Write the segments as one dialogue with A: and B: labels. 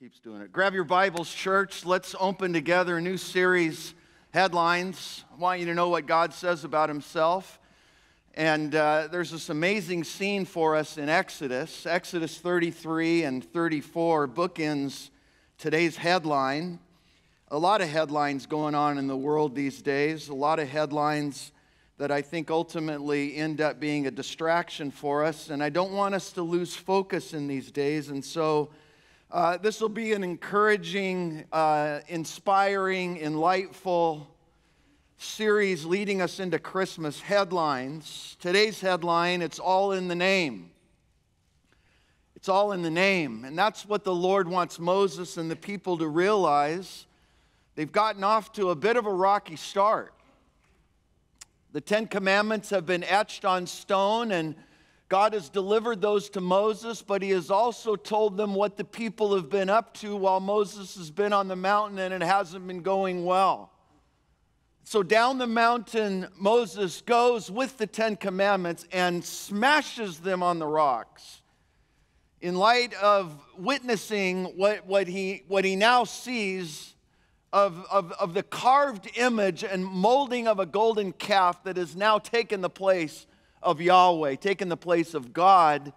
A: keeps doing it. Grab your Bibles, church. Let's open together a new series, Headlines. I want you to know what God says about Himself. And uh, there's this amazing scene for us in Exodus. Exodus 33 and 34 bookends today's headline. A lot of headlines going on in the world these days, a lot of headlines that I think ultimately end up being a distraction for us. And I don't want us to lose focus in these days. And so, uh, this will be an encouraging, uh, inspiring, enlightful series leading us into Christmas headlines. Today's headline it's all in the name. It's all in the name. And that's what the Lord wants Moses and the people to realize. They've gotten off to a bit of a rocky start. The Ten Commandments have been etched on stone and God has delivered those to Moses, but he has also told them what the people have been up to while Moses has been on the mountain and it hasn't been going well. So down the mountain, Moses goes with the Ten Commandments and smashes them on the rocks. In light of witnessing what, what, he, what he now sees of, of, of the carved image and molding of a golden calf that has now taken the place of Yahweh, taking the place of God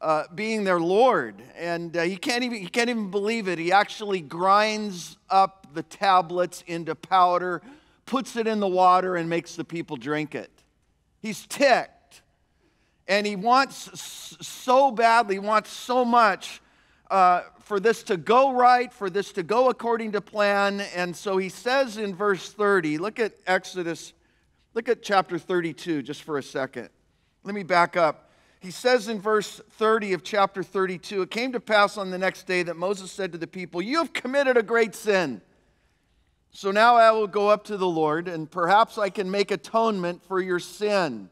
A: uh, being their Lord. And uh, he, can't even, he can't even believe it. He actually grinds up the tablets into powder, puts it in the water, and makes the people drink it. He's ticked. And he wants so badly, wants so much uh, for this to go right, for this to go according to plan. And so he says in verse 30, look at Exodus, look at chapter 32 just for a second. Let me back up. He says in verse 30 of chapter 32 It came to pass on the next day that Moses said to the people, You have committed a great sin. So now I will go up to the Lord, and perhaps I can make atonement for your sin.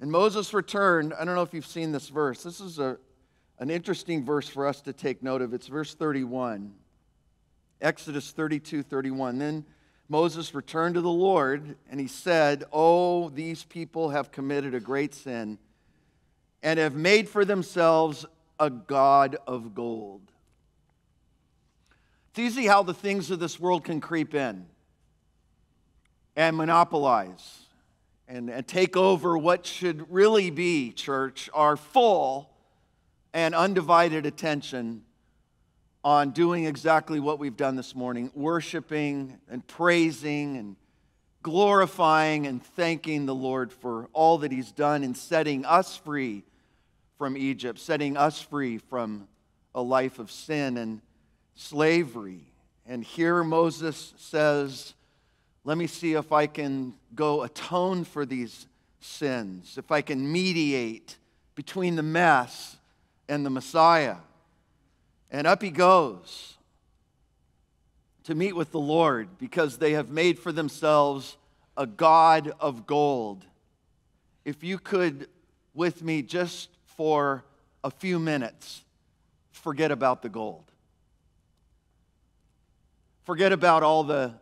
A: And Moses returned. I don't know if you've seen this verse. This is a, an interesting verse for us to take note of. It's verse 31. Exodus 32 31. Then Moses returned to the Lord and he said, Oh, these people have committed a great sin and have made for themselves a God of gold. It's easy how the things of this world can creep in and monopolize and, and take over what should really be, church, our full and undivided attention on doing exactly what we've done this morning worshiping and praising and glorifying and thanking the Lord for all that He's done in setting us free from Egypt, setting us free from a life of sin and slavery. And here Moses says, Let me see if I can go atone for these sins, if I can mediate between the mess and the Messiah. And up he goes to meet with the Lord because they have made for themselves a God of gold. If you could, with me, just for a few minutes, forget about the gold. Forget about all the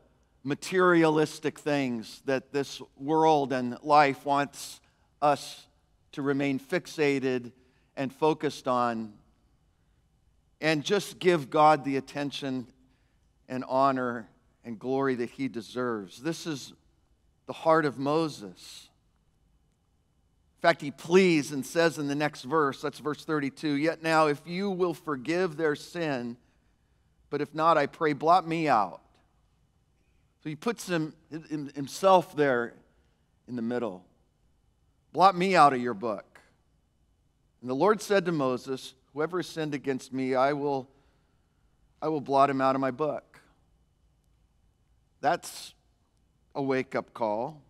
A: materialistic things that this world and life wants us to remain fixated and focused on and just give God the attention and honor and glory that he deserves. This is the heart of Moses. In fact, he pleads and says in the next verse, that's verse 32, Yet now, if you will forgive their sin, but if not, I pray, blot me out. So he puts him, himself there in the middle. Blot me out of your book. And the Lord said to Moses, Whoever sinned against me, I will, I will blot him out of my book. That's a wake up call.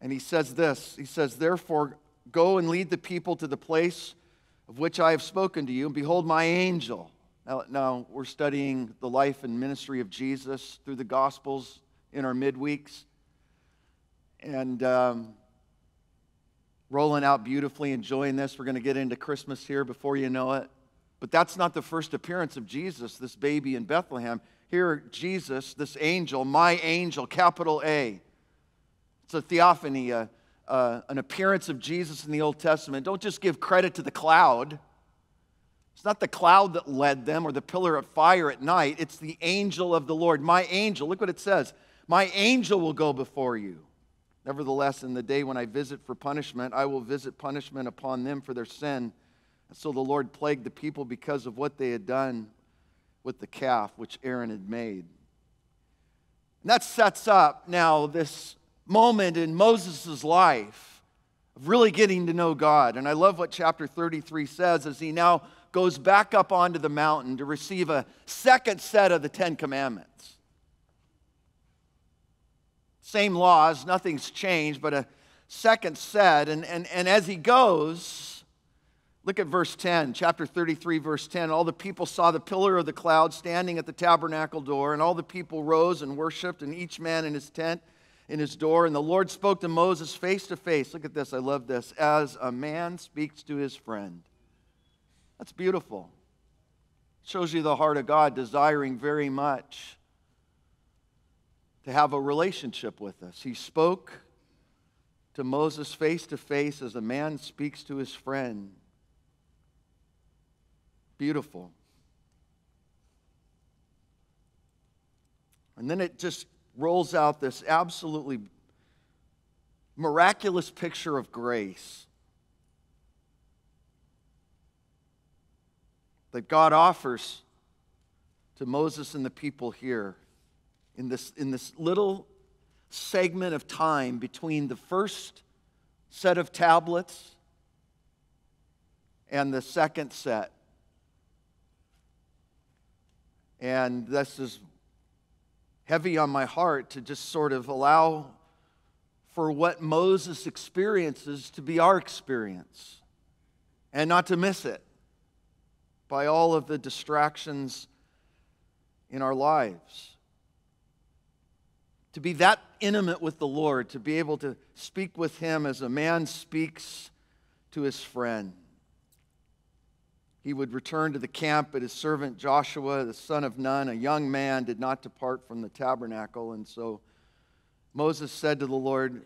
A: And he says this He says, Therefore, go and lead the people to the place of which I have spoken to you, and behold, my angel. Now, now we're studying the life and ministry of Jesus through the Gospels in our midweeks. And um, rolling out beautifully, enjoying this. We're going to get into Christmas here before you know it. But that's not the first appearance of Jesus, this baby in Bethlehem. Here, Jesus, this angel, my angel, capital A. It's a theophany, a, an appearance of Jesus in the Old Testament. Don't just give credit to the cloud. It's not the cloud that led them or the pillar of fire at night. It's the angel of the Lord. My angel, look what it says. My angel will go before you. Nevertheless, in the day when I visit for punishment, I will visit punishment upon them for their sin. And so the Lord plagued the people because of what they had done with the calf which Aaron had made. And that sets up now this moment in Moses' life of really getting to know God. And I love what chapter 33 says as he now goes back up onto the mountain to receive a second set of the Ten Commandments. Same laws, nothing's changed, but a second set. And, and, and as he goes, look at verse 10, chapter 33, verse 10. All the people saw the pillar of the cloud standing at the tabernacle door, and all the people rose and worshiped, and each man in his tent in his door. And the Lord spoke to Moses face to face. Look at this, I love this. As a man speaks to his friend. That's beautiful. Shows you the heart of God desiring very much to have a relationship with us. He spoke to Moses face to face as a man speaks to his friend. Beautiful. And then it just rolls out this absolutely miraculous picture of grace that God offers to Moses and the people here in this, in this little segment of time between the first set of tablets and the second set. And this is heavy on my heart to just sort of allow for what Moses experiences to be our experience and not to miss it by all of the distractions in our lives to be that intimate with the Lord, to be able to speak with Him as a man speaks to his friend. He would return to the camp, but his servant Joshua, the son of Nun, a young man, did not depart from the tabernacle. And so Moses said to the Lord,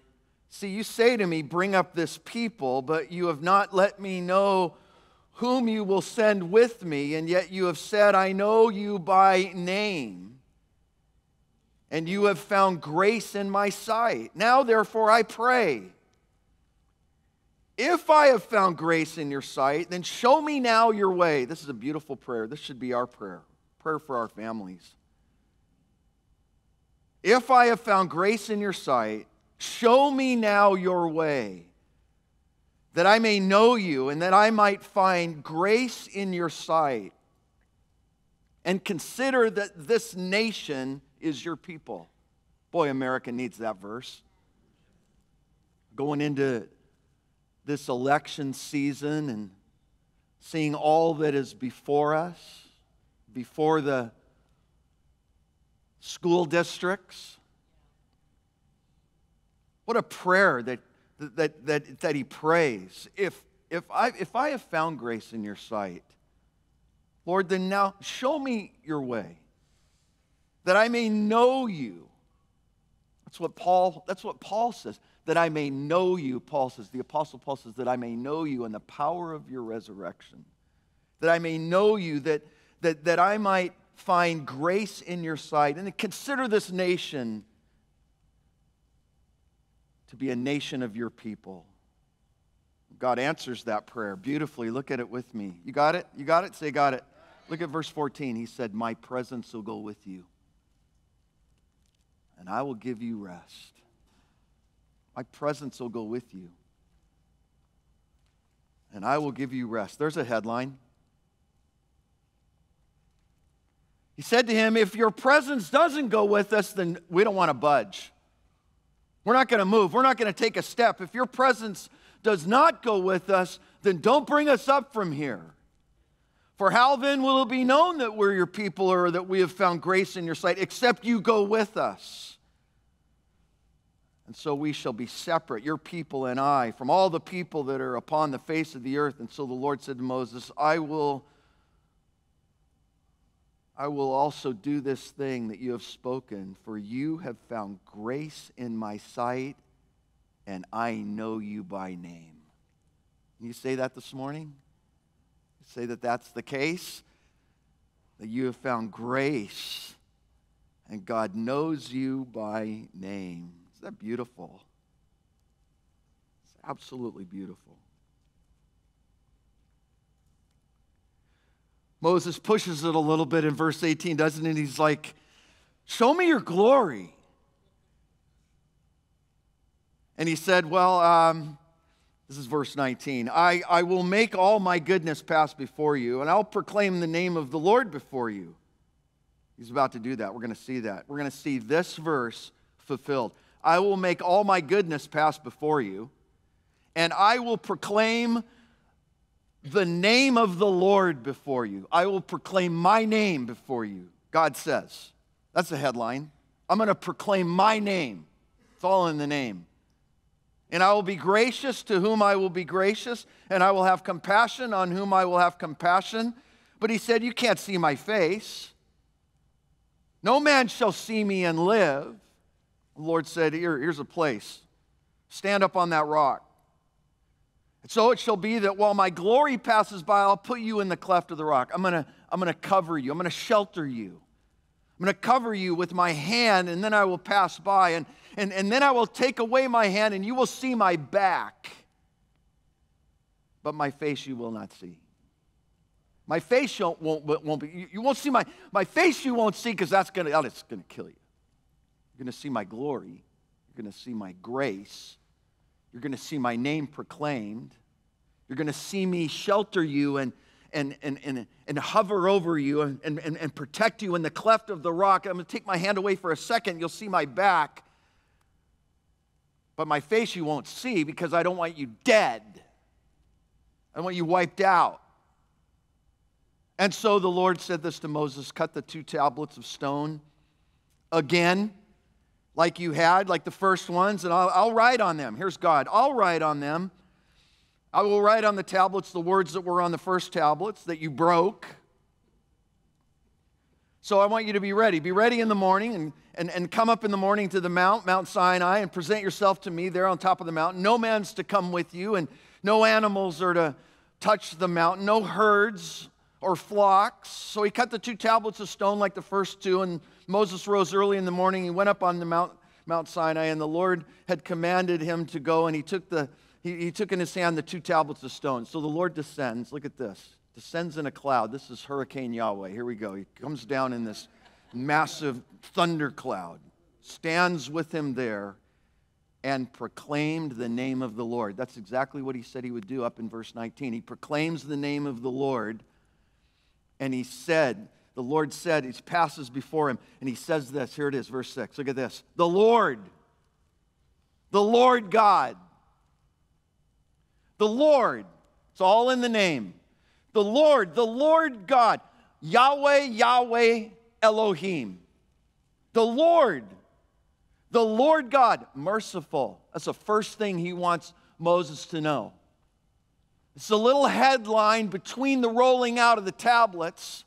A: See, you say to me, Bring up this people, but you have not let me know whom you will send with me, and yet you have said, I know you by name and you have found grace in my sight. Now, therefore, I pray. If I have found grace in your sight, then show me now your way. This is a beautiful prayer. This should be our prayer, prayer for our families. If I have found grace in your sight, show me now your way, that I may know you and that I might find grace in your sight. And consider that this nation is your people. Boy, America needs that verse. Going into this election season and seeing all that is before us, before the school districts. What a prayer that, that, that, that he prays. If, if, I, if I have found grace in your sight, Lord, then now show me your way that I may know you. That's what Paul, that's what Paul says. That I may know you, Paul says. The Apostle Paul says, that I may know you and the power of your resurrection. That I may know you, that, that, that I might find grace in your sight. And consider this nation to be a nation of your people. God answers that prayer beautifully. Look at it with me. You got it? You got it? Say, got it. Look at verse 14. He said, My presence will go with you and I will give you rest. My presence will go with you, and I will give you rest. There's a headline. He said to him, If your presence doesn't go with us, then we don't want to budge. We're not going to move. We're not going to take a step. If your presence does not go with us, then don't bring us up from here. For how then will it be known that we're your people or that we have found grace in your sight, except you go with us? And so we shall be separate, your people and I, from all the people that are upon the face of the earth. And so the Lord said to Moses, I will, I will also do this thing that you have spoken, for you have found grace in my sight, and I know you by name. Can you say that this morning? Say that that's the case? That you have found grace and God knows you by name. Is that beautiful? It's absolutely beautiful. Moses pushes it a little bit in verse 18, doesn't he? He's like, Show me your glory. And he said, Well, um, this is verse 19. I, I will make all my goodness pass before you, and I'll proclaim the name of the Lord before you. He's about to do that. We're going to see that. We're going to see this verse fulfilled. I will make all my goodness pass before you, and I will proclaim the name of the Lord before you. I will proclaim my name before you, God says. That's the headline. I'm going to proclaim my name. It's all in the name. And I will be gracious to whom I will be gracious, and I will have compassion on whom I will have compassion. But he said, You can't see my face. No man shall see me and live. The Lord said, Here, Here's a place. Stand up on that rock. And so it shall be that while my glory passes by, I'll put you in the cleft of the rock. I'm going to I'm going to cover you, I'm going to shelter you. I'm going to cover you with my hand, and then I will pass by. And, and, and then I will take away my hand, and you will see my back. But my face you will not see. My face won't, won't, won't be, you won't see my, my face you won't see because that's going to, that's going to kill you. You're going to see my glory. You're going to see my grace. You're going to see my name proclaimed. You're going to see me shelter you and, and, and, and, and hover over you and, and, and protect you in the cleft of the rock. I'm going to take my hand away for a second. You'll see my back. But my face you won't see because I don't want you dead. I want you wiped out. And so the Lord said this to Moses cut the two tablets of stone again, like you had, like the first ones, and I'll, I'll write on them. Here's God. I'll write on them I will write on the tablets the words that were on the first tablets that you broke. So I want you to be ready. Be ready in the morning and, and, and come up in the morning to the mount, Mount Sinai, and present yourself to me there on top of the mountain. No man's to come with you, and no animals are to touch the mountain, no herds or flocks. So he cut the two tablets of stone like the first two, and Moses rose early in the morning. He went up on the Mount, Mount Sinai, and the Lord had commanded him to go, and he took the he, he took in his hand the two tablets of stone. So the Lord descends. Look at this. Descends in a cloud. This is Hurricane Yahweh. Here we go. He comes down in this massive thunder cloud, stands with him there, and proclaimed the name of the Lord. That's exactly what he said he would do up in verse 19. He proclaims the name of the Lord, and he said, the Lord said, he passes before him, and he says this. Here it is, verse 6. Look at this. The Lord, the Lord God, the Lord. It's all in the name. The Lord, the Lord God. Yahweh, Yahweh, Elohim. The Lord. The Lord God, merciful. That's the first thing he wants Moses to know. It's a little headline between the rolling out of the tablets.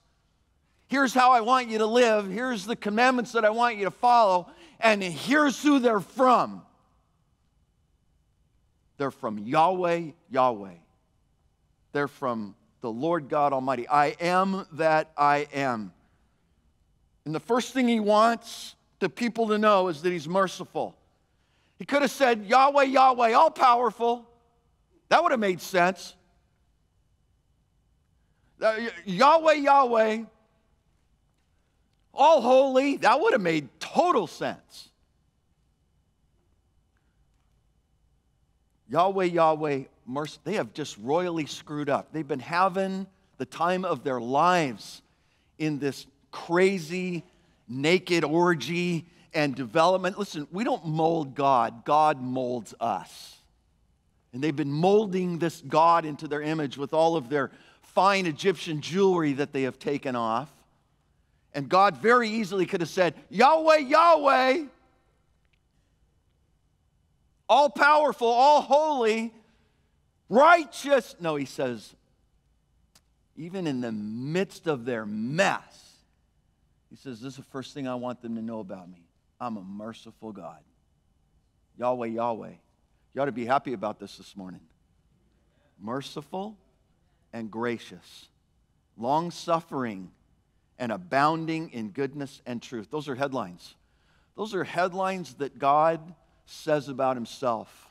A: Here's how I want you to live. Here's the commandments that I want you to follow. And here's who they're from. They're from Yahweh, Yahweh. They're from the Lord God Almighty. I am that I am. And the first thing he wants the people to know is that he's merciful. He could have said, Yahweh, Yahweh, all powerful. That would have made sense. Uh, Yahweh, Yahweh, all holy. That would have made total sense. Yahweh, Yahweh, They have just royally screwed up. They've been having the time of their lives in this crazy, naked orgy and development. Listen, we don't mold God, God molds us. And they've been molding this God into their image with all of their fine Egyptian jewelry that they have taken off. And God very easily could have said, Yahweh, Yahweh, all powerful, all holy, righteous. No, he says, even in the midst of their mess, he says, This is the first thing I want them to know about me. I'm a merciful God. Yahweh, Yahweh. You ought to be happy about this this morning. Merciful and gracious, long suffering and abounding in goodness and truth. Those are headlines. Those are headlines that God says about himself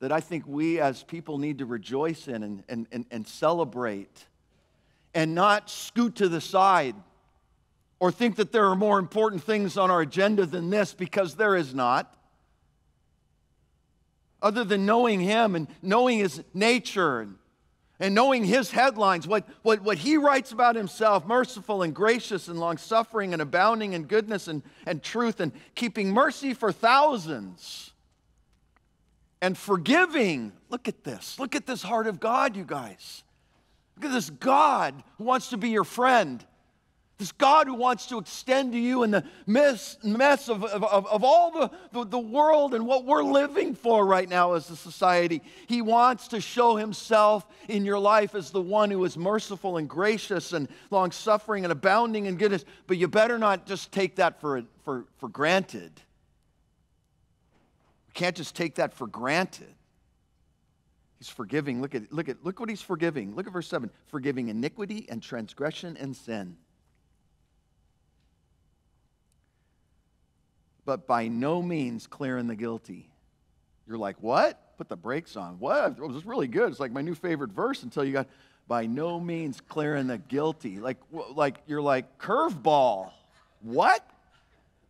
A: that I think we as people need to rejoice in and, and, and, and celebrate and not scoot to the side or think that there are more important things on our agenda than this because there is not. Other than knowing Him and knowing His nature and, and knowing His headlines, what, what, what He writes about Himself merciful and gracious and long suffering and abounding in goodness and, and truth and keeping mercy for thousands and forgiving. Look at this. Look at this heart of God, you guys. Look at this God who wants to be your friend. This God who wants to extend to you in the mess, mess of, of, of all the, the, the world and what we're living for right now as a society. He wants to show himself in your life as the one who is merciful and gracious and long suffering and abounding in goodness. But you better not just take that for, for, for granted. Can't just take that for granted. He's forgiving. Look at, look at look what he's forgiving. Look at verse 7. Forgiving iniquity and transgression and sin. But by no means clearing the guilty. You're like, what? Put the brakes on. What? Oh, it was really good. It's like my new favorite verse until you got by no means clearing the guilty. Like, like you're like curveball. What?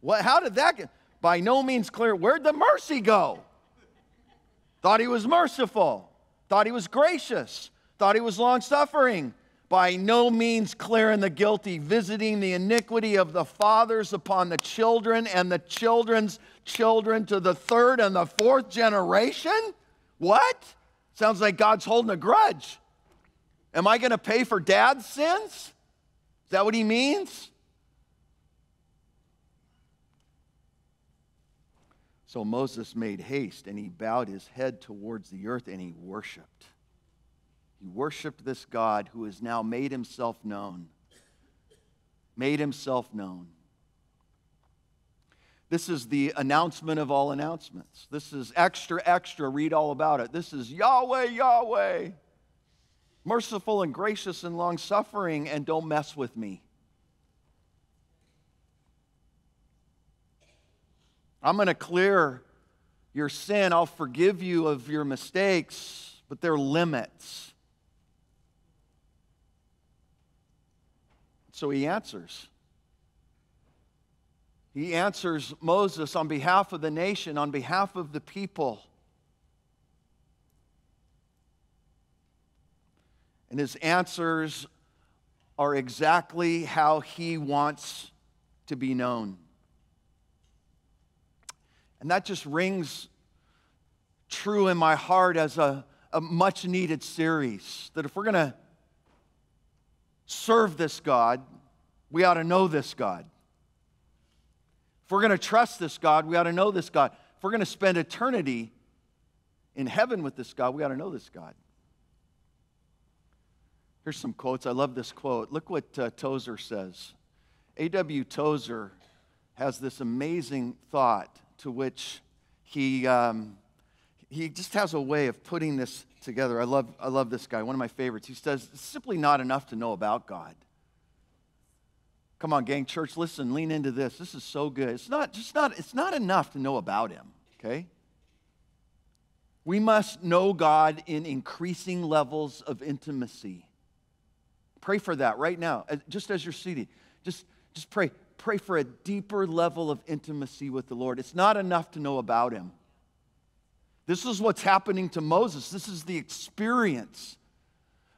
A: What? How did that get? By no means clear. Where'd the mercy go? Thought he was merciful thought he was gracious, thought he was long suffering, by no means clearing the guilty, visiting the iniquity of the fathers upon the children and the children's children to the third and the fourth generation? What? Sounds like God's holding a grudge. Am I going to pay for dad's sins? Is that what he means? So Moses made haste and he bowed his head towards the earth and he worshiped. He worshiped this God who has now made himself known. Made himself known. This is the announcement of all announcements. This is extra, extra. Read all about it. This is Yahweh, Yahweh. Merciful and gracious and long suffering, and don't mess with me. I'm going to clear your sin. I'll forgive you of your mistakes, but there are limits. So he answers. He answers Moses on behalf of the nation, on behalf of the people. And his answers are exactly how he wants to be known. And that just rings true in my heart as a, a much needed series. That if we're going to serve this God, we ought to know this God. If we're going to trust this God, we ought to know this God. If we're going to spend eternity in heaven with this God, we ought to know this God. Here's some quotes. I love this quote. Look what uh, Tozer says. A.W. Tozer has this amazing thought to which he, um, he just has a way of putting this together. I love, I love this guy, one of my favorites. He says, It's simply not enough to know about God. Come on, gang, church, listen, lean into this. This is so good. It's not just not, it's not enough to know about him, okay? We must know God in increasing levels of intimacy. Pray for that right now, just as you're seated. Just, just pray pray for a deeper level of intimacy with the Lord. It's not enough to know about Him. This is what's happening to Moses. This is the experience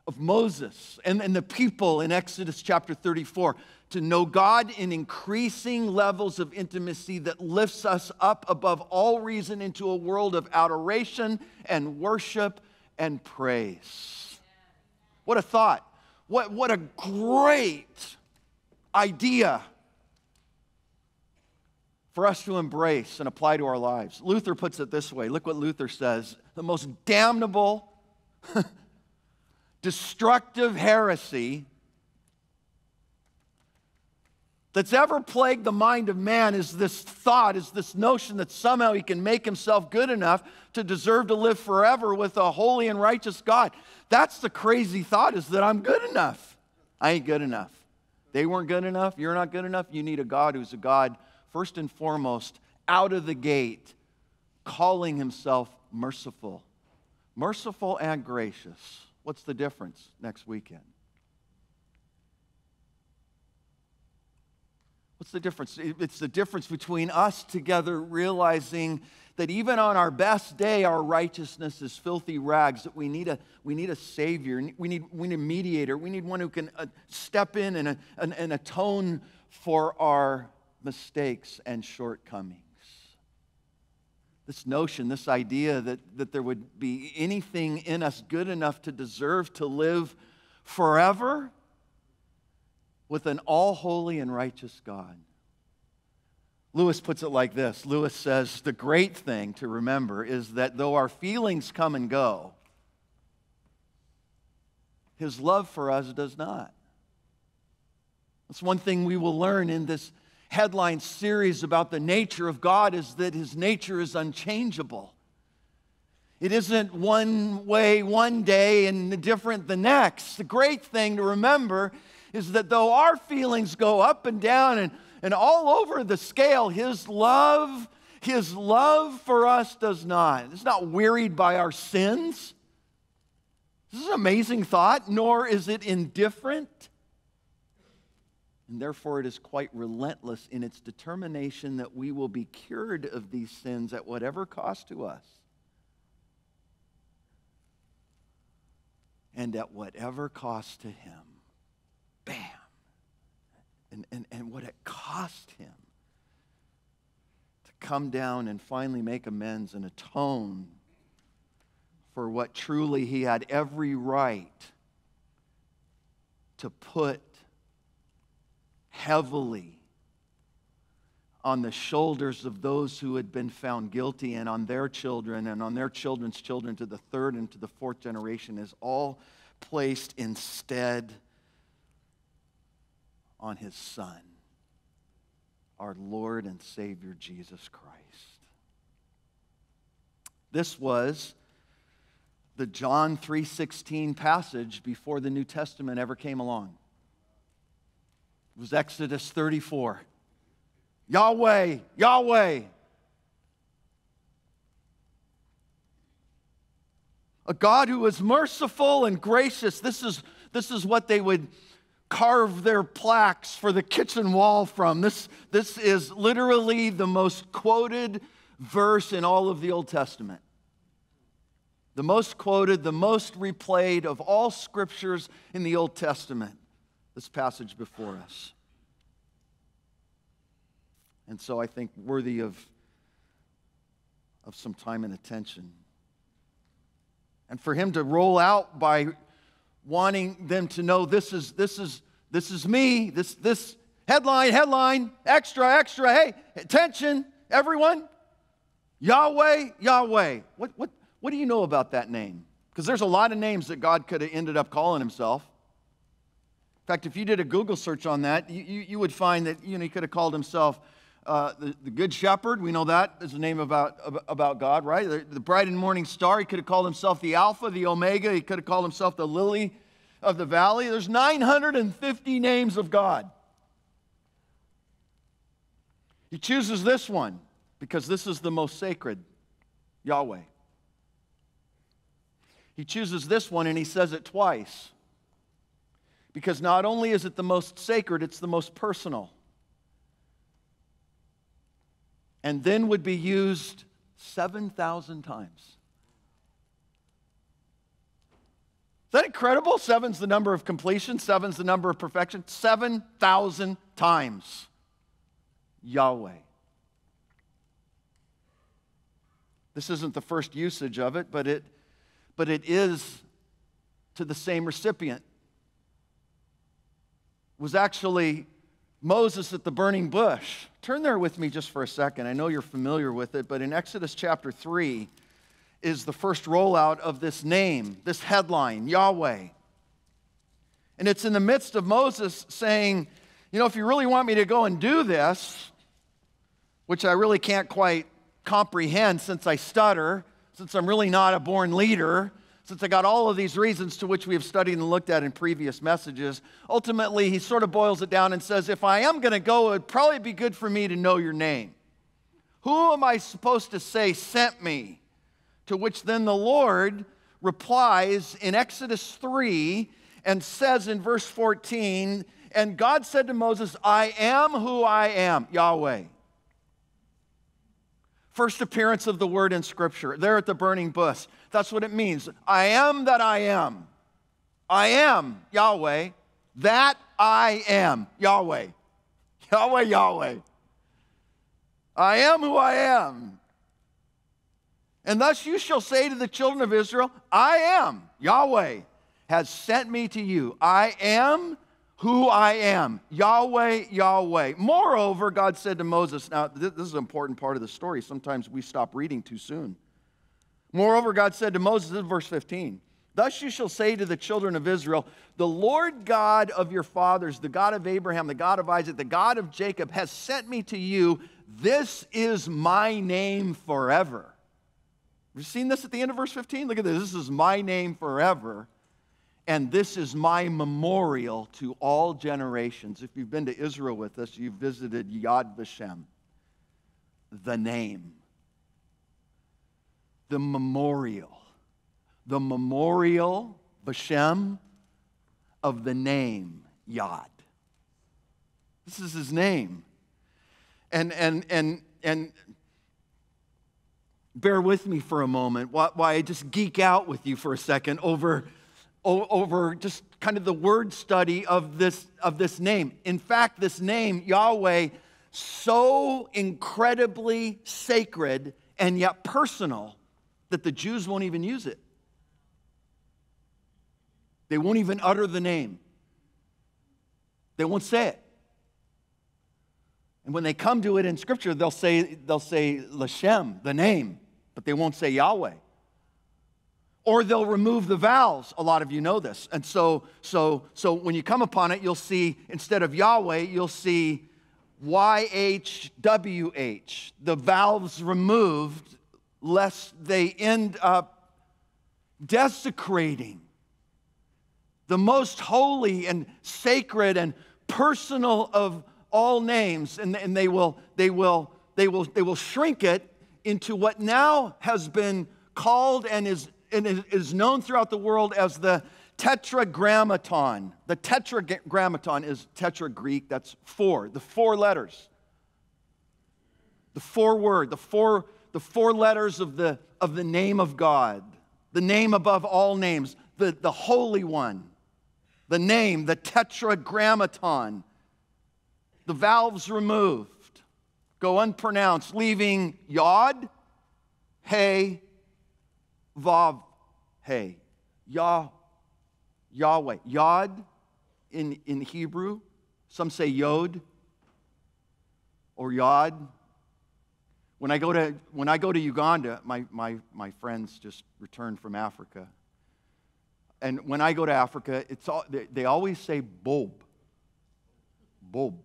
A: of Moses and, and the people in Exodus chapter 34 to know God in increasing levels of intimacy that lifts us up above all reason into a world of adoration and worship and praise. What a thought. What, what a great idea for us to embrace and apply to our lives. Luther puts it this way look what Luther says the most damnable, destructive heresy that's ever plagued the mind of man is this thought, is this notion that somehow he can make himself good enough to deserve to live forever with a holy and righteous God. That's the crazy thought, is that I'm good enough. I ain't good enough. They weren't good enough. You're not good enough. You need a God who's a God, first and foremost, out of the gate, calling himself merciful. Merciful and gracious. What's the difference next weekend? What's the difference? It's the difference between us together realizing that even on our best day, our righteousness is filthy rags, that we need a, we need a Savior, we need, we need a mediator, we need one who can uh, step in and, uh, and, and atone for our mistakes and shortcomings. This notion, this idea that, that there would be anything in us good enough to deserve to live forever with an all holy and righteous God. Lewis puts it like this Lewis says, The great thing to remember is that though our feelings come and go, his love for us does not. That's one thing we will learn in this headline series about the nature of God is that his nature is unchangeable. It isn't one way one day and different the next. The great thing to remember is that though our feelings go up and down and, and all over the scale, His love, His love for us does not. It's not wearied by our sins. This is an amazing thought, nor is it indifferent. And therefore, it is quite relentless in its determination that we will be cured of these sins at whatever cost to us. And at whatever cost to Him bam. And, and, and what it cost him to come down and finally make amends and atone for what truly he had every right to put heavily on the shoulders of those who had been found guilty and on their children and on their children's children to the third and to the fourth generation is all placed instead on his Son, our Lord and Savior Jesus Christ. This was the John 3:16 passage before the New Testament ever came along. It was Exodus 34. Yahweh, Yahweh. A God who is merciful and gracious. This is, this is what they would carve their plaques for the kitchen wall from. This, this is literally the most quoted verse in all of the Old Testament. The most quoted, the most replayed of all scriptures in the Old Testament. This passage before us. And so I think worthy of, of some time and attention. And for him to roll out by wanting them to know this is, this is, this is me, this, this headline, headline, extra, extra, hey, attention, everyone. Yahweh, Yahweh. What, what, what do you know about that name? Because there's a lot of names that God could have ended up calling himself. In fact, if you did a Google search on that, you, you, you would find that you know, he could have called himself uh, the, the Good Shepherd. We know that is a name about, about God, right? The, the bright and morning star. He could have called himself the Alpha, the Omega. He could have called himself the Lily of the Valley. There's 950 names of God. He chooses this one because this is the most sacred Yahweh. He chooses this one and he says it twice because not only is it the most sacred, it's the most personal. and then would be used 7,000 times. Is that incredible? Seven's the number of completion, seven's the number of perfection. 7,000 times. Yahweh. This isn't the first usage of it, but it, but it is to the same recipient. Was actually Moses at the burning bush. Turn there with me just for a second. I know you're familiar with it, but in Exodus chapter 3 is the first rollout of this name, this headline, Yahweh. And it's in the midst of Moses saying, You know, if you really want me to go and do this, which I really can't quite comprehend since I stutter, since I'm really not a born leader, since I got all of these reasons to which we have studied and looked at in previous messages, ultimately he sort of boils it down and says, If I am going to go, it would probably be good for me to know your name. Who am I supposed to say sent me? To which then the Lord replies in Exodus 3 and says in verse 14, And God said to Moses, I am who I am, Yahweh. First appearance of the word in Scripture, there at the burning bush. That's what it means. I am that I am. I am Yahweh. That I am Yahweh. Yahweh, Yahweh. I am who I am. And thus you shall say to the children of Israel, I am, Yahweh has sent me to you. I am who I am, Yahweh, Yahweh. Moreover, God said to Moses, now this is an important part of the story. Sometimes we stop reading too soon. Moreover, God said to Moses, in verse 15, Thus you shall say to the children of Israel, The Lord God of your fathers, the God of Abraham, the God of Isaac, the God of Jacob, has sent me to you. This is my name forever. You've seen this at the end of verse 15? Look at this. This is my name forever. And this is my memorial to all generations. If you've been to Israel with us, you've visited Yad Vashem, the name, the memorial, the memorial, Vashem, of the name Yad. This is his name. And, and, and, and bear with me for a moment while I just geek out with you for a second over, over just kind of the word study of this, of this name. In fact, this name, Yahweh, so incredibly sacred and yet personal that the Jews won't even use it. They won't even utter the name. They won't say it. And when they come to it in Scripture, they'll say, they'll say Lashem, the name but they won't say Yahweh. Or they'll remove the vowels. A lot of you know this. And so, so, so when you come upon it, you'll see instead of Yahweh, you'll see YHWH. The vowels removed, lest they end up desecrating the most holy and sacred and personal of all names. And, and they, will, they, will, they, will, they will shrink it into what now has been called and is, and is known throughout the world as the tetragrammaton. The tetragrammaton is tetra Greek, that's four, the four letters. The four word, the four, the four letters of the, of the name of God, the name above all names, the, the Holy One, the name, the tetragrammaton, the valves removed go unpronounced, leaving Yod, Hey, Vav, Hey. Yah, Yahweh. Yod in, in Hebrew, some say Yod or Yod. When I go to, when I go to Uganda, my, my, my friends just returned from Africa. And when I go to Africa, it's all, they, they always say Bob. Bob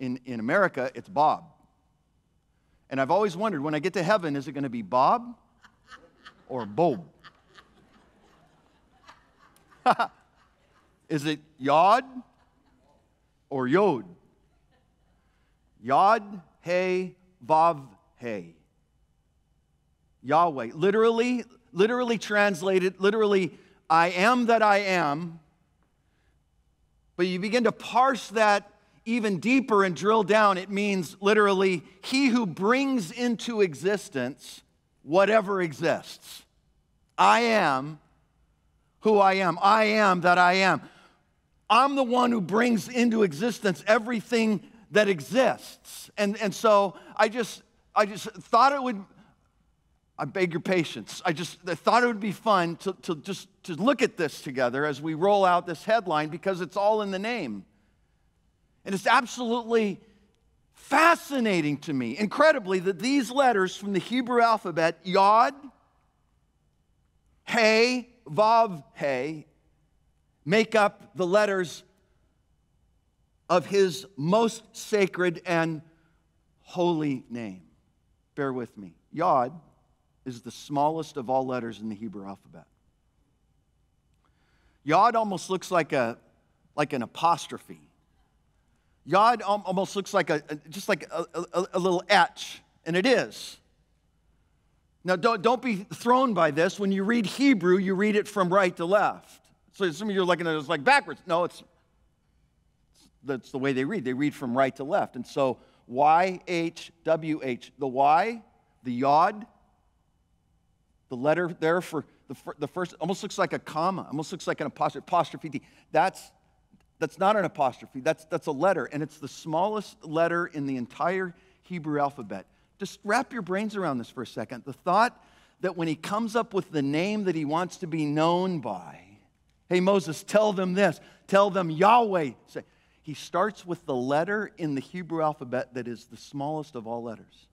A: in, in America, it's Bob. And I've always wondered when I get to heaven, is it going to be Bob or Bob? is it Yod or Yod? Yod, Hey, Vav, Hey. Yahweh. Literally, literally translated, literally, I am that I am. But you begin to parse that even deeper and drill down, it means literally, he who brings into existence whatever exists. I am who I am. I am that I am. I'm the one who brings into existence everything that exists. And, and so I just, I just thought it would, I beg your patience. I just I thought it would be fun to, to just to look at this together as we roll out this headline because it's all in the name. And it's absolutely fascinating to me, incredibly, that these letters from the Hebrew alphabet, Yod, Hey, Vav, Hey, make up the letters of his most sacred and holy name. Bear with me. Yod is the smallest of all letters in the Hebrew alphabet. Yod almost looks like, a, like an apostrophe. Yod almost looks like a, just like a, a, a little etch, and it is. Now, don't, don't be thrown by this. When you read Hebrew, you read it from right to left. So some of you are looking at it like backwards. No, it's that's the way they read. They read from right to left. And so Y H W H. The Y, the yod, the letter there for the, the first almost looks like a comma, almost looks like an apostrophe. apostrophe. That's that's not an apostrophe. That's that's a letter, and it's the smallest letter in the entire Hebrew alphabet. Just wrap your brains around this for a second. The thought that when he comes up with the name that he wants to be known by, hey Moses, tell them this. Tell them Yahweh. Say, he starts with the letter in the Hebrew alphabet that is the smallest of all letters.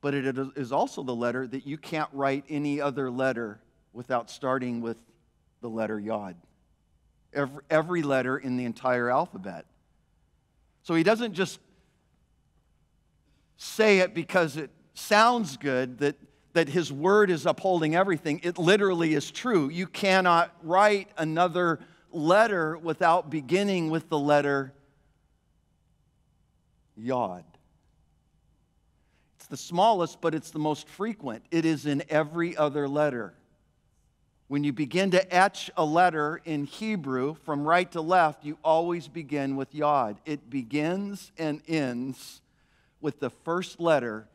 A: But it is also the letter that you can't write any other letter without starting with the letter Yod. Every, every letter in the entire alphabet. So he doesn't just say it because it sounds good that, that his word is upholding everything. It literally is true. You cannot write another letter without beginning with the letter Yod. It's the smallest, but it's the most frequent. It is in every other letter. When you begin to etch a letter in Hebrew from right to left, you always begin with Yod. It begins and ends with the first letter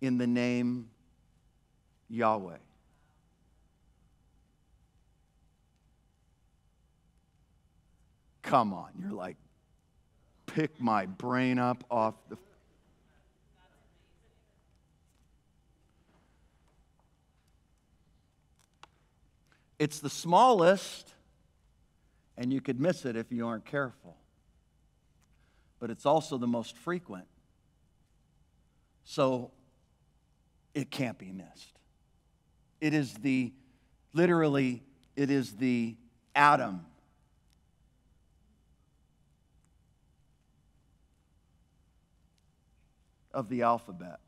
A: in the name Yahweh. Come on. You're like, pick my brain up off the. It's the smallest, and you could miss it if you aren't careful. But it's also the most frequent. So it can't be missed. It is the, literally, it is the atom of the alphabet.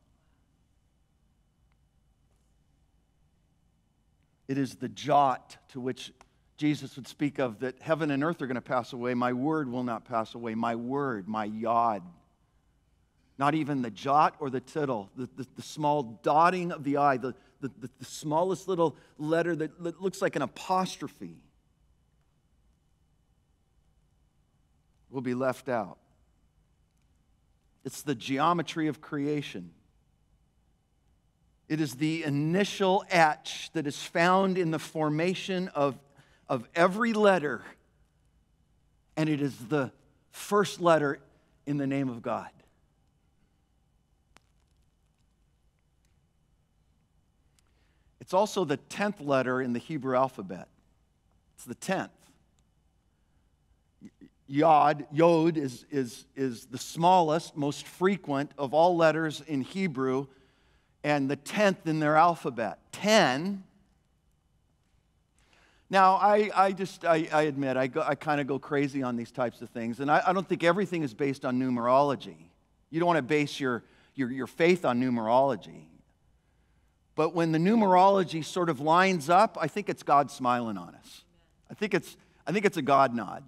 A: It is the jot to which Jesus would speak of that heaven and earth are going to pass away. My word will not pass away. My word, my yod. Not even the jot or the tittle, the, the, the small dotting of the I, the, the, the smallest little letter that looks like an apostrophe will be left out. It's the geometry of creation. It is the initial etch that is found in the formation of, of every letter, and it is the first letter in the name of God. It's also the 10th letter in the Hebrew alphabet. It's the 10th. Yod, Yod is, is, is the smallest, most frequent of all letters in Hebrew, and the tenth in their alphabet. Ten. Now, I, I just, I, I admit, I, I kind of go crazy on these types of things, and I, I don't think everything is based on numerology. You don't want to base your, your, your faith on numerology. But when the numerology sort of lines up, I think it's God smiling on us. I think it's, I think it's a God nod.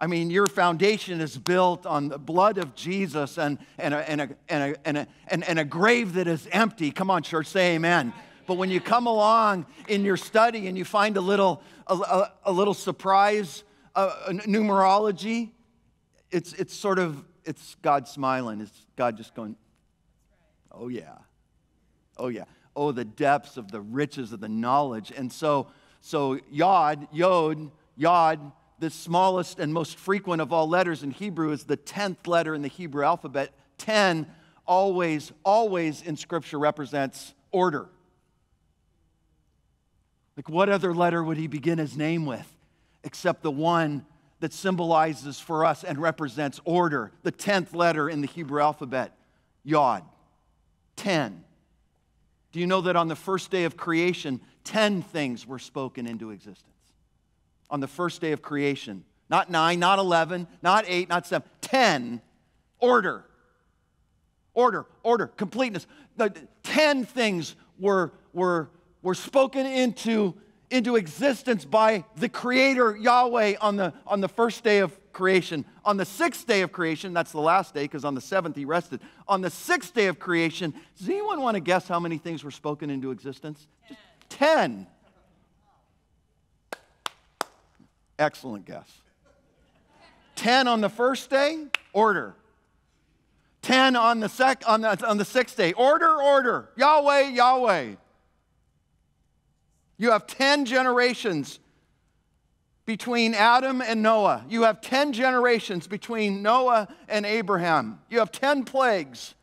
A: I mean, your foundation is built on the blood of Jesus and, and, a, and, a, and, a, and, a, and, and a grave that is empty. Come on, church, say amen. But when you come along in your study and you find a little, a, a, a little surprise uh, numerology, it's, it's sort of, it's God smiling. It's God just going, oh yeah, oh yeah. Oh, the depths of the riches of the knowledge. And so, so Yod, Yod, Yod, the smallest and most frequent of all letters in Hebrew is the 10th letter in the Hebrew alphabet. 10 always, always in Scripture represents order. Like, what other letter would he begin his name with except the one that symbolizes for us and represents order? The 10th letter in the Hebrew alphabet, Yod. 10. Do you know that on the first day of creation, 10 things were spoken into existence? On the first day of creation, Not nine, not 11, not eight, not seven. 10. Order. Order, order, completeness. The 10 things were, were, were spoken into, into existence by the Creator Yahweh on the, on the first day of creation. On the sixth day of creation, that's the last day because on the seventh he rested. On the sixth day of creation, does anyone want to guess how many things were spoken into existence? Just 10. Excellent guess. 10 on the first day, order. 10 on the, sec, on the, on the sixth day, order, order. Yahweh, Yahweh. You have 10 generations between Adam and Noah. You have 10 generations between Noah and Abraham. You have 10 plagues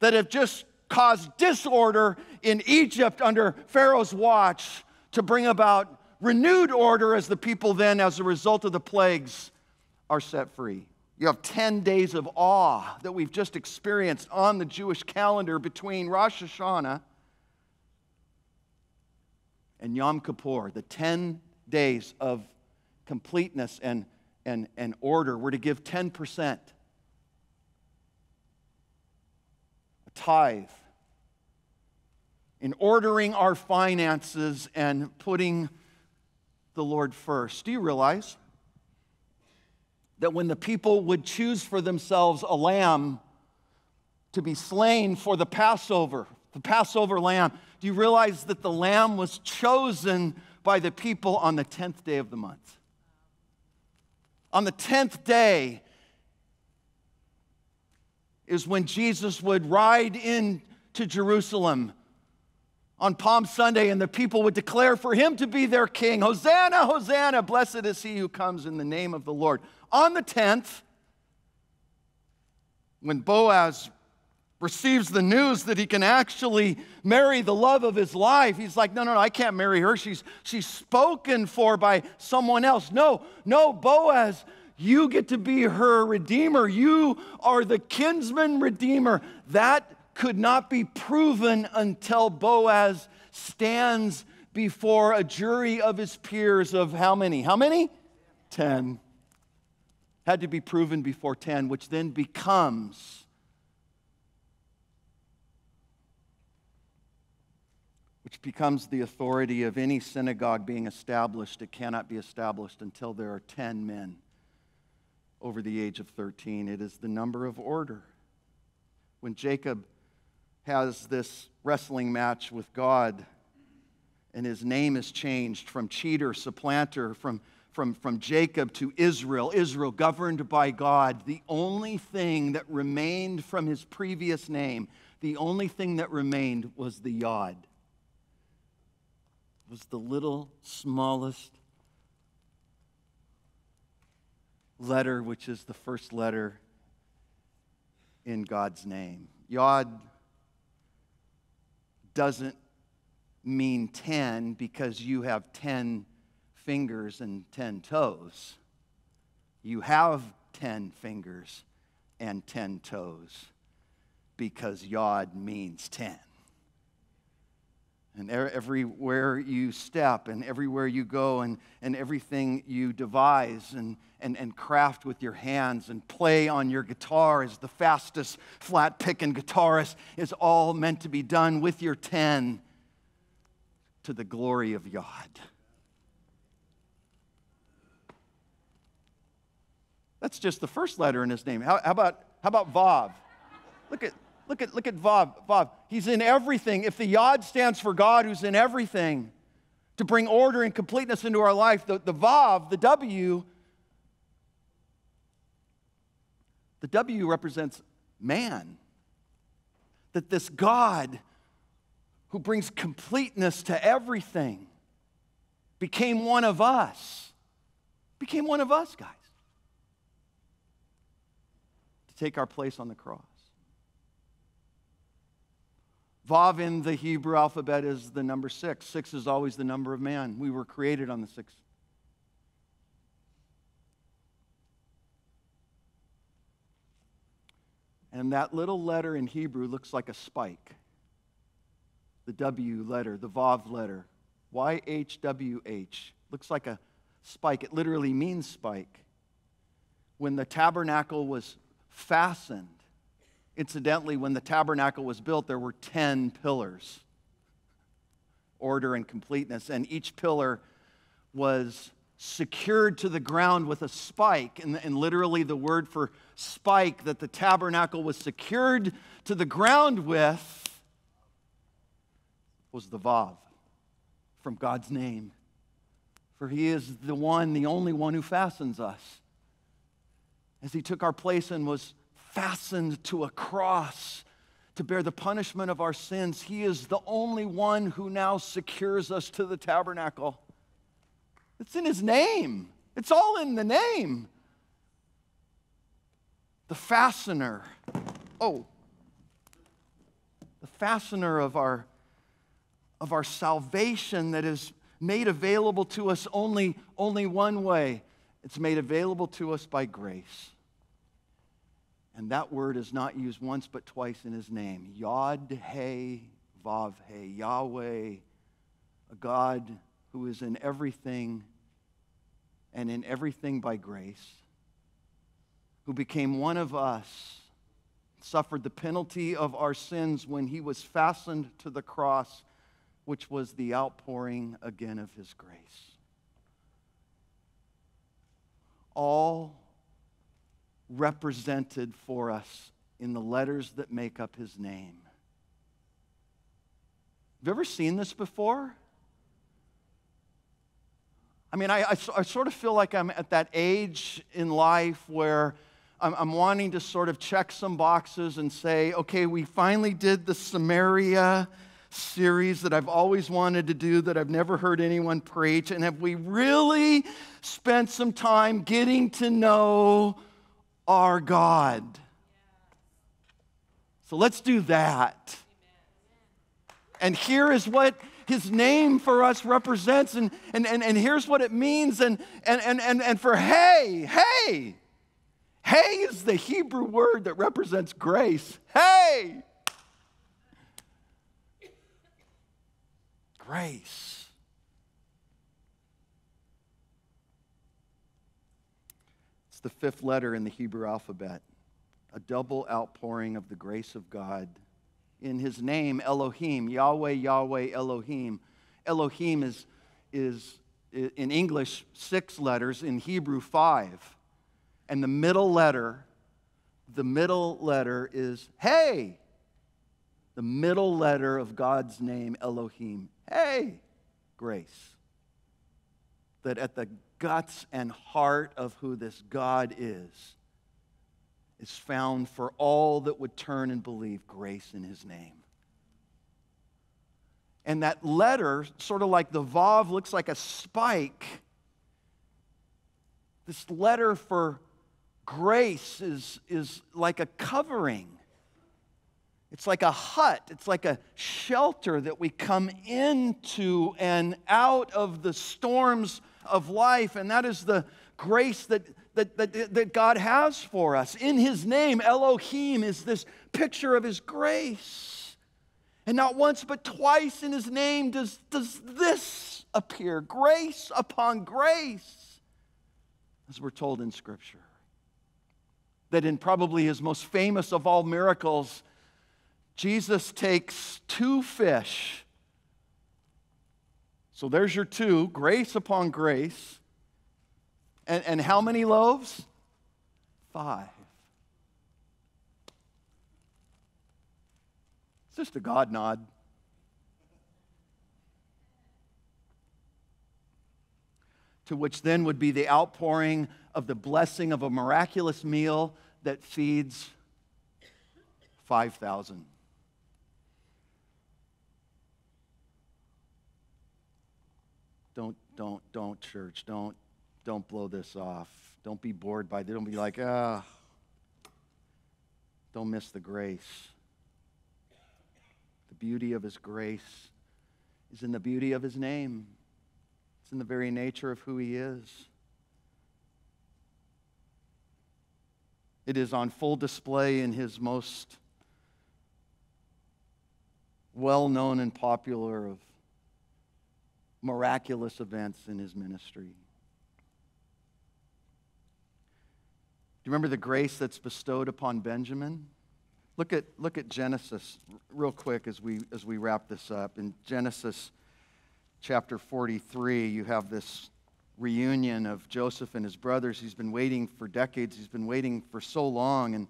A: that have just caused disorder in Egypt under Pharaoh's watch to bring about renewed order as the people then, as a result of the plagues, are set free. You have 10 days of awe that we've just experienced on the Jewish calendar between Rosh Hashanah and Yom Kippur, the 10 days of completeness and, and, and order. We're to give 10%, a tithe, in ordering our finances and putting the Lord first. Do you realize that when the people would choose for themselves a lamb to be slain for the Passover, the Passover lamb, do you realize that the lamb was chosen by the people on the 10th day of the month? On the 10th day is when Jesus would ride in to Jerusalem on Palm Sunday, and the people would declare for him to be their king Hosanna, Hosanna, blessed is he who comes in the name of the Lord. On the 10th, when Boaz receives the news that he can actually marry the love of his life, he's like, No, no, no, I can't marry her. She's, she's spoken for by someone else. No, no, Boaz, you get to be her redeemer. You are the kinsman redeemer. That could not be proven until Boaz stands before a jury of his peers of how many? How many? Ten. Had to be proven before 10, which then becomes which becomes the authority of any synagogue being established. It cannot be established until there are 10 men over the age of 13. It is the number of order. When Jacob has this wrestling match with God, and his name is changed from cheater, supplanter, from, from, from Jacob to Israel, Israel governed by God. The only thing that remained from his previous name, the only thing that remained was the Yod. Was the little smallest letter, which is the first letter in God's name. Yod doesn't mean 10 because you have 10 fingers and 10 toes. You have 10 fingers and 10 toes because Yod means 10. And everywhere you step and everywhere you go and, and everything you devise and, and, and craft with your hands and play on your guitar as the fastest flat picking guitarist is all meant to be done with your 10 to the glory of God. That's just the first letter in his name. How, how about, how about Vav? Look at, Look at, look at Vav. Vav. He's in everything. If the Yod stands for God who's in everything, to bring order and completeness into our life, the, the Vav, the W, the W represents man. That this God who brings completeness to everything became one of us. Became one of us, guys. To take our place on the cross. Vav in the Hebrew alphabet is the number six. Six is always the number of man. We were created on the sixth. And that little letter in Hebrew looks like a spike. The W letter, the Vav letter. YHWH. Looks like a spike. It literally means spike. When the tabernacle was fastened, incidentally, when the tabernacle was built, there were 10 pillars, order and completeness, and each pillar was secured to the ground with a spike. And, and, literally, the word for spike that the tabernacle was secured to the ground with was the Vav from God's name. For he is the one, the only one who fastens us. As he took our place and was fastened to a cross to bear the punishment of our sins, he is the only one who now secures us to the tabernacle. It's in his name, it's all in the name. The fastener. Oh, the fastener of our, of our salvation that is made available to us only, only one way it's made available to us by grace. And that word is not used once but twice in his name Yod He Vav He, Yahweh, a God who is in everything and in everything by grace, who became one of us, suffered the penalty of our sins when he was fastened to the cross, which was the outpouring again of his grace. All represented for us in the letters that make up his name. Have you ever seen this before? I mean, I, I, I, sort of feel like I'm at that age in life where I'm, I'm wanting to sort of check some boxes and say, okay, we finally did the Samaria series that I've always wanted to do that I've never heard anyone preach. And have we really spent some time getting to know our God? So let's do that. And here is what his name for us represents, and, and, and, and here's what it means. And, and, and, and, and for hey, hey, hey is the Hebrew word that represents grace. Hey! Grace. It's the fifth letter in the Hebrew alphabet, a double outpouring of the grace of God in his name, Elohim, Yahweh, Yahweh, Elohim. Elohim is, is in English six letters, in Hebrew five. And the middle letter, the middle letter is hey. The middle letter of God's name, Elohim. Hey, grace. That at the guts and heart of who this God is, is found for all that would turn and believe grace in his name. And that letter, sort of like the Vav looks like a spike, this letter for grace is, is like a covering. It's like a hut. It's like a shelter that we come into and out of the storms of life. And that is the grace that that, that, that God has for us. In His name, Elohim is this picture of His grace. And not once but twice in His name does, does this appear grace upon grace, as we're told in Scripture. That in probably His most famous of all miracles, Jesus takes two fish. So there's your two, grace upon grace and, and how many loaves? Five. It's just a God nod. To which then would be the outpouring of the blessing of a miraculous meal that feeds 5,000. Don't, don't, don't, church. Don't, don't blow this off. Don't be bored by it. Don't be like, ah, don't miss the grace. The beauty of his grace is in the beauty of his name. It's in the very nature of who he is. It is on full display in his most well known and popular of miraculous events in his ministry. Do you remember the grace that's bestowed upon Benjamin? Look at, look at Genesis real quick as we, as we wrap this up. In Genesis chapter 43, you have this reunion of Joseph and his brothers. He's been waiting for decades, he's been waiting for so long. And,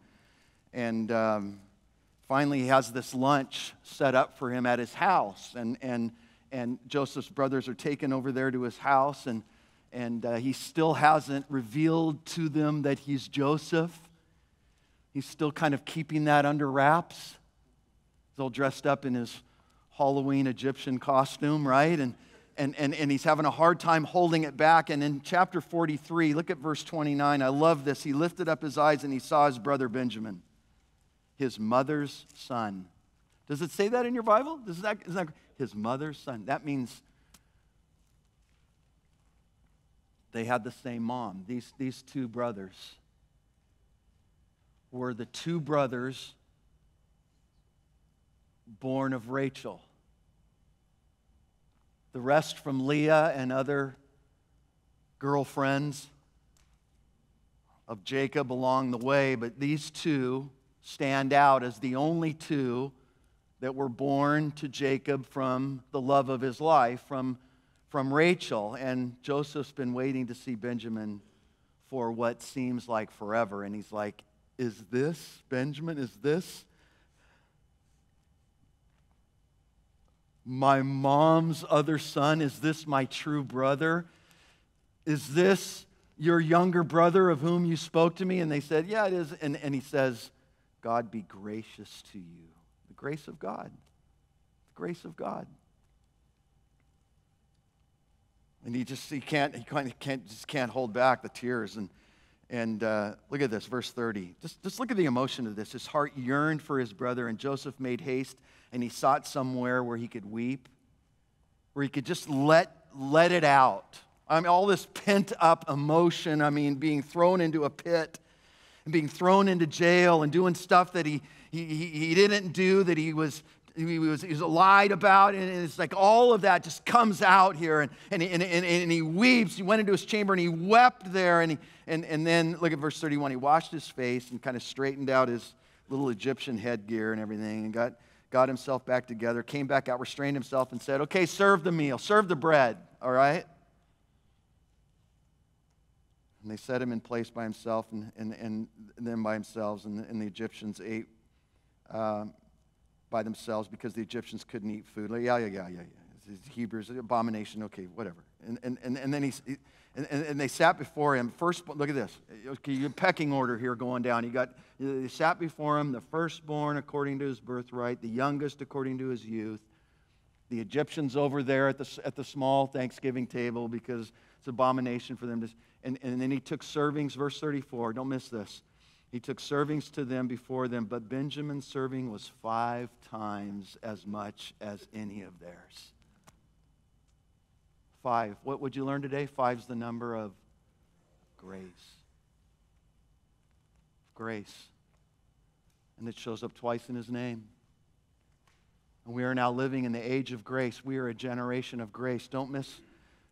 A: and um, finally, he has this lunch set up for him at his house. And, and and Joseph's brothers are taken over there to his house, and, and uh, he still hasn't revealed to them that he's Joseph. He's still kind of keeping that under wraps. He's all dressed up in his Halloween Egyptian costume, right? And, and, and, and he's having a hard time holding it back. And in chapter 43, look at verse 29. I love this. He lifted up his eyes and he saw his brother Benjamin, his mother's son. Does it say that in your Bible? Does that, is that his mother's son? That means they had the same mom. These, these two brothers were the two brothers born of Rachel. The rest from Leah and other girlfriends of Jacob along the way, but these two stand out as the only two that were born to Jacob from the love of his life, from, from Rachel. And Joseph's been waiting to see Benjamin for what seems like forever. And he's like, Is this, Benjamin, is this my mom's other son? Is this my true brother? Is this your younger brother of whom you spoke to me? And they said, Yeah, it is. And, and he says, God be gracious to you grace of God. The grace of God. And he just he can't he kind of can't just can't hold back the tears and and uh, look at this verse 30 just, just look at the emotion of this his heart yearned for his brother and joseph made haste and he sought somewhere where he could weep where he could just let let it out i mean all this pent up emotion i mean being thrown into a pit and being thrown into jail and doing stuff that he he, he, he didn't do, that he was he was, he was lied about, and it's like all of that just comes out here, and, and, and, and, and he weeps. He went into his chamber and he wept there, and, he, and, and then look at verse 31. He washed his face and kind of straightened out his little Egyptian headgear and everything, and got, got himself back together, came back out, restrained himself, and said, Okay, serve the meal, serve the bread, all right? And they set him in place by himself and, and, and them by themselves, and and the Egyptians ate um, by themselves because the Egyptians couldn't eat food. Like, yeah, yeah, yeah, yeah, yeah. Hebrews, abomination, okay, whatever. And, and, and, and then he, and, and they sat before him. First, look at this. Okay, you pecking order here going down. You got, they sat before him, the firstborn according to his birthright, the youngest according to his youth. The Egyptians over there at the, at the small Thanksgiving table because it's abomination for them to. And, and then he took servings, verse 34. Don't miss this. He took servings to them before them, but Benjamin's serving was five times as much as any of theirs. Five. What would you learn today? Five's the number of grace. Grace. And it shows up twice in his name. And we are now living in the age of grace. We are a generation of grace. Don't miss,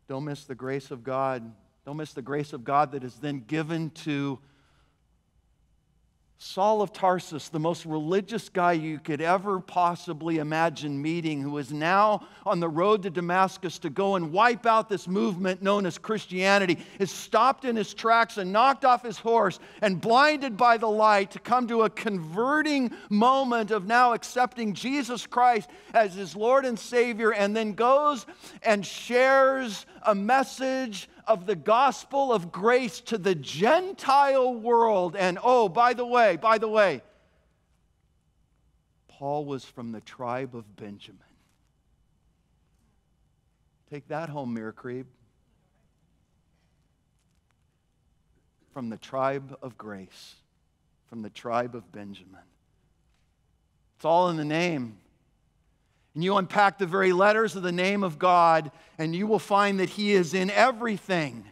A: don't miss the grace of God. Don't miss the grace of God that is then given to Saul of Tarsus, the most religious guy you could ever possibly imagine meeting, who is now on the road to Damascus to go and wipe out this movement known as Christianity, is stopped in his tracks and knocked off his horse and blinded by the light to come to a converting moment of now accepting Jesus Christ as his Lord and Savior, and then goes and shares a message of the gospel of grace to the Gentile world. And oh, by the way, by the way, Paul was from the tribe of Benjamin. Take that home, Mirror Creep. From the tribe of grace, from the tribe of Benjamin. It's all in the name. And you unpack the very letters of the name of God, and you will find that He is in everything.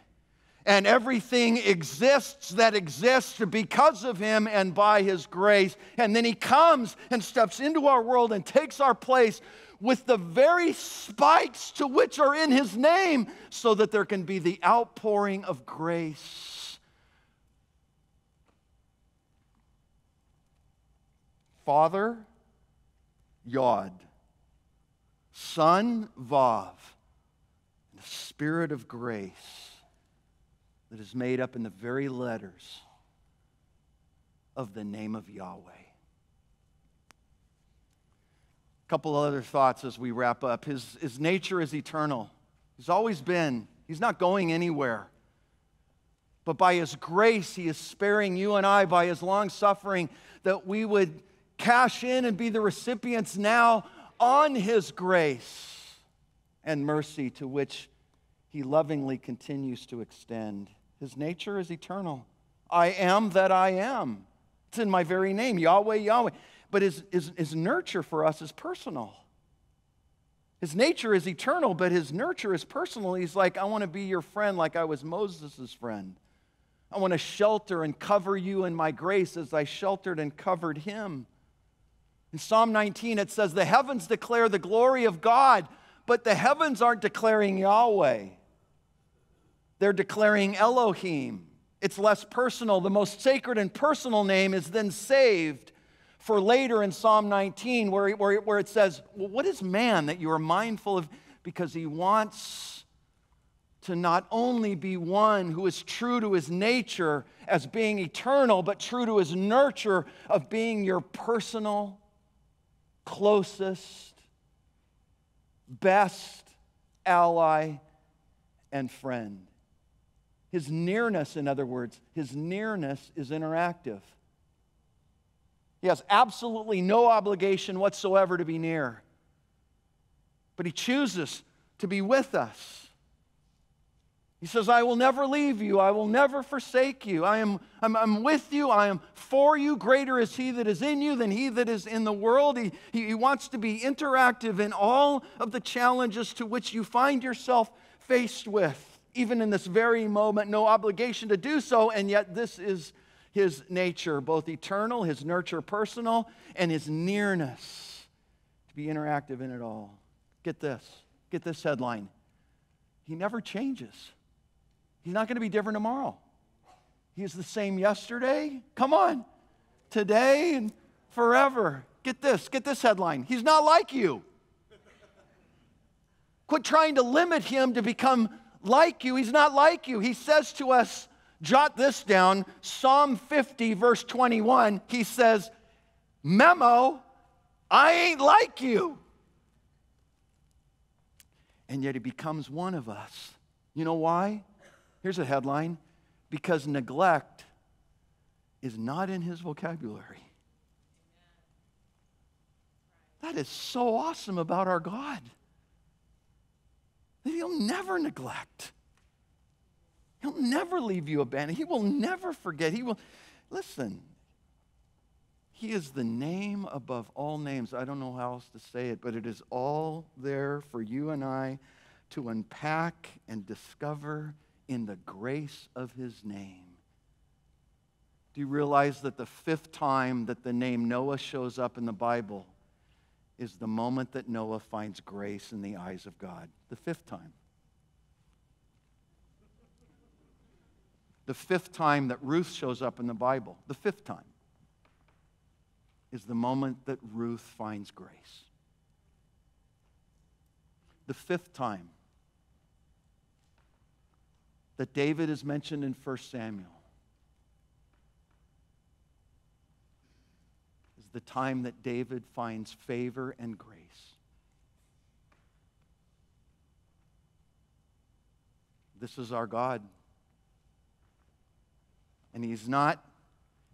A: And everything exists that exists because of Him and by His grace. And then He comes and steps into our world and takes our place with the very spikes to which are in His name, so that there can be the outpouring of grace Father, Yod, Son, Vav, the Spirit of grace that is made up in the very letters of the name of Yahweh. A couple other thoughts as we wrap up. His, his nature is eternal, he's always been, he's not going anywhere. But by his grace, he is sparing you and I by his long suffering that we would cash in and be the recipients now on his grace and mercy to which he lovingly continues to extend. His nature is eternal. I am that I am. It's in my very name, Yahweh, Yahweh. But his, his, his nurture for us is personal. His nature is eternal, but his nurture is personal. He's like, I want to be your friend like I was Moses' friend. I want to shelter and cover you in my grace as I sheltered and covered him. In Psalm 19, it says, The heavens declare the glory of God, but the heavens aren't declaring Yahweh. They're declaring Elohim. It's less personal. The most sacred and personal name is then saved for later in Psalm 19, where, where, where it says, well, What is man that you are mindful of? Because he wants to not only be one who is true to his nature as being eternal, but true to his nurture of being your personal, closest, best ally and friend. His nearness, in other words, his nearness is interactive. He has absolutely no obligation whatsoever to be near. But he chooses to be with us. He says, I will never leave you. I will never forsake you. I am I'm, I'm with you. I am for you. Greater is he that is in you than he that is in the world. He, he, he wants to be interactive in all of the challenges to which you find yourself faced with even in this very moment, no obligation to do so, and yet this is his nature, both eternal, his nurture personal, and his nearness to be interactive in it all. Get this, get this headline. He never changes. He's not going to be different tomorrow. He is the same yesterday. Come on. Today and forever. Get this, get this headline. He's not like you. Quit trying to limit him to become like you. He's not like you. He says to us, jot this down Psalm 50, verse 21. He says, Memo, I ain't like you. And yet he becomes one of us. You know why? Here's a headline because neglect is not in his vocabulary. That is so awesome about our God that He'll never neglect. He'll never leave you abandoned. He will never forget. He will, listen, He is the name above all names. I don't know how else to say it, but it is all there for you and I to unpack and discover in the grace of His name. Do you realize that the fifth time that the name Noah shows up in the Bible is the moment that Noah finds grace in the eyes of God. The fifth time. The fifth time that Ruth shows up in the Bible, the fifth time, is the moment that Ruth finds grace. The fifth time that David is mentioned in 1 Samuel is the time that David finds favor and grace. This is our God. And He's not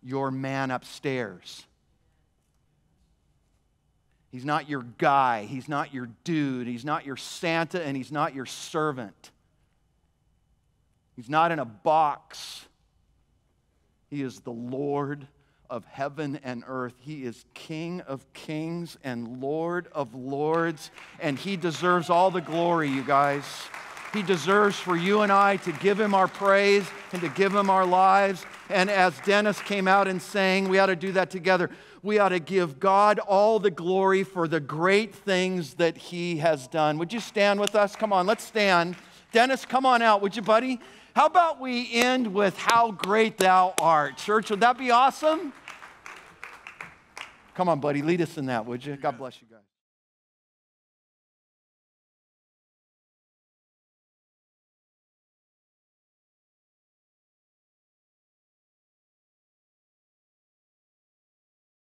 A: your man upstairs. He's not your guy. He's not your dude. He's not your Santa, and He's not your servant. He's not in a box. He is the Lord of heaven and earth. He is King of kings and Lord of lords, and He deserves all the glory, you guys. He deserves for you and I to give Him our praise and to give Him our lives. And as Dennis came out and sang, we ought to do that together. We ought to give God all the glory for the great things that He has done. Would you stand with us? Come on, let's stand. Dennis, come on out, would you, buddy? How about we end with how great thou art? Church, would that be awesome? Come on, buddy, lead us in that, would you? God bless you.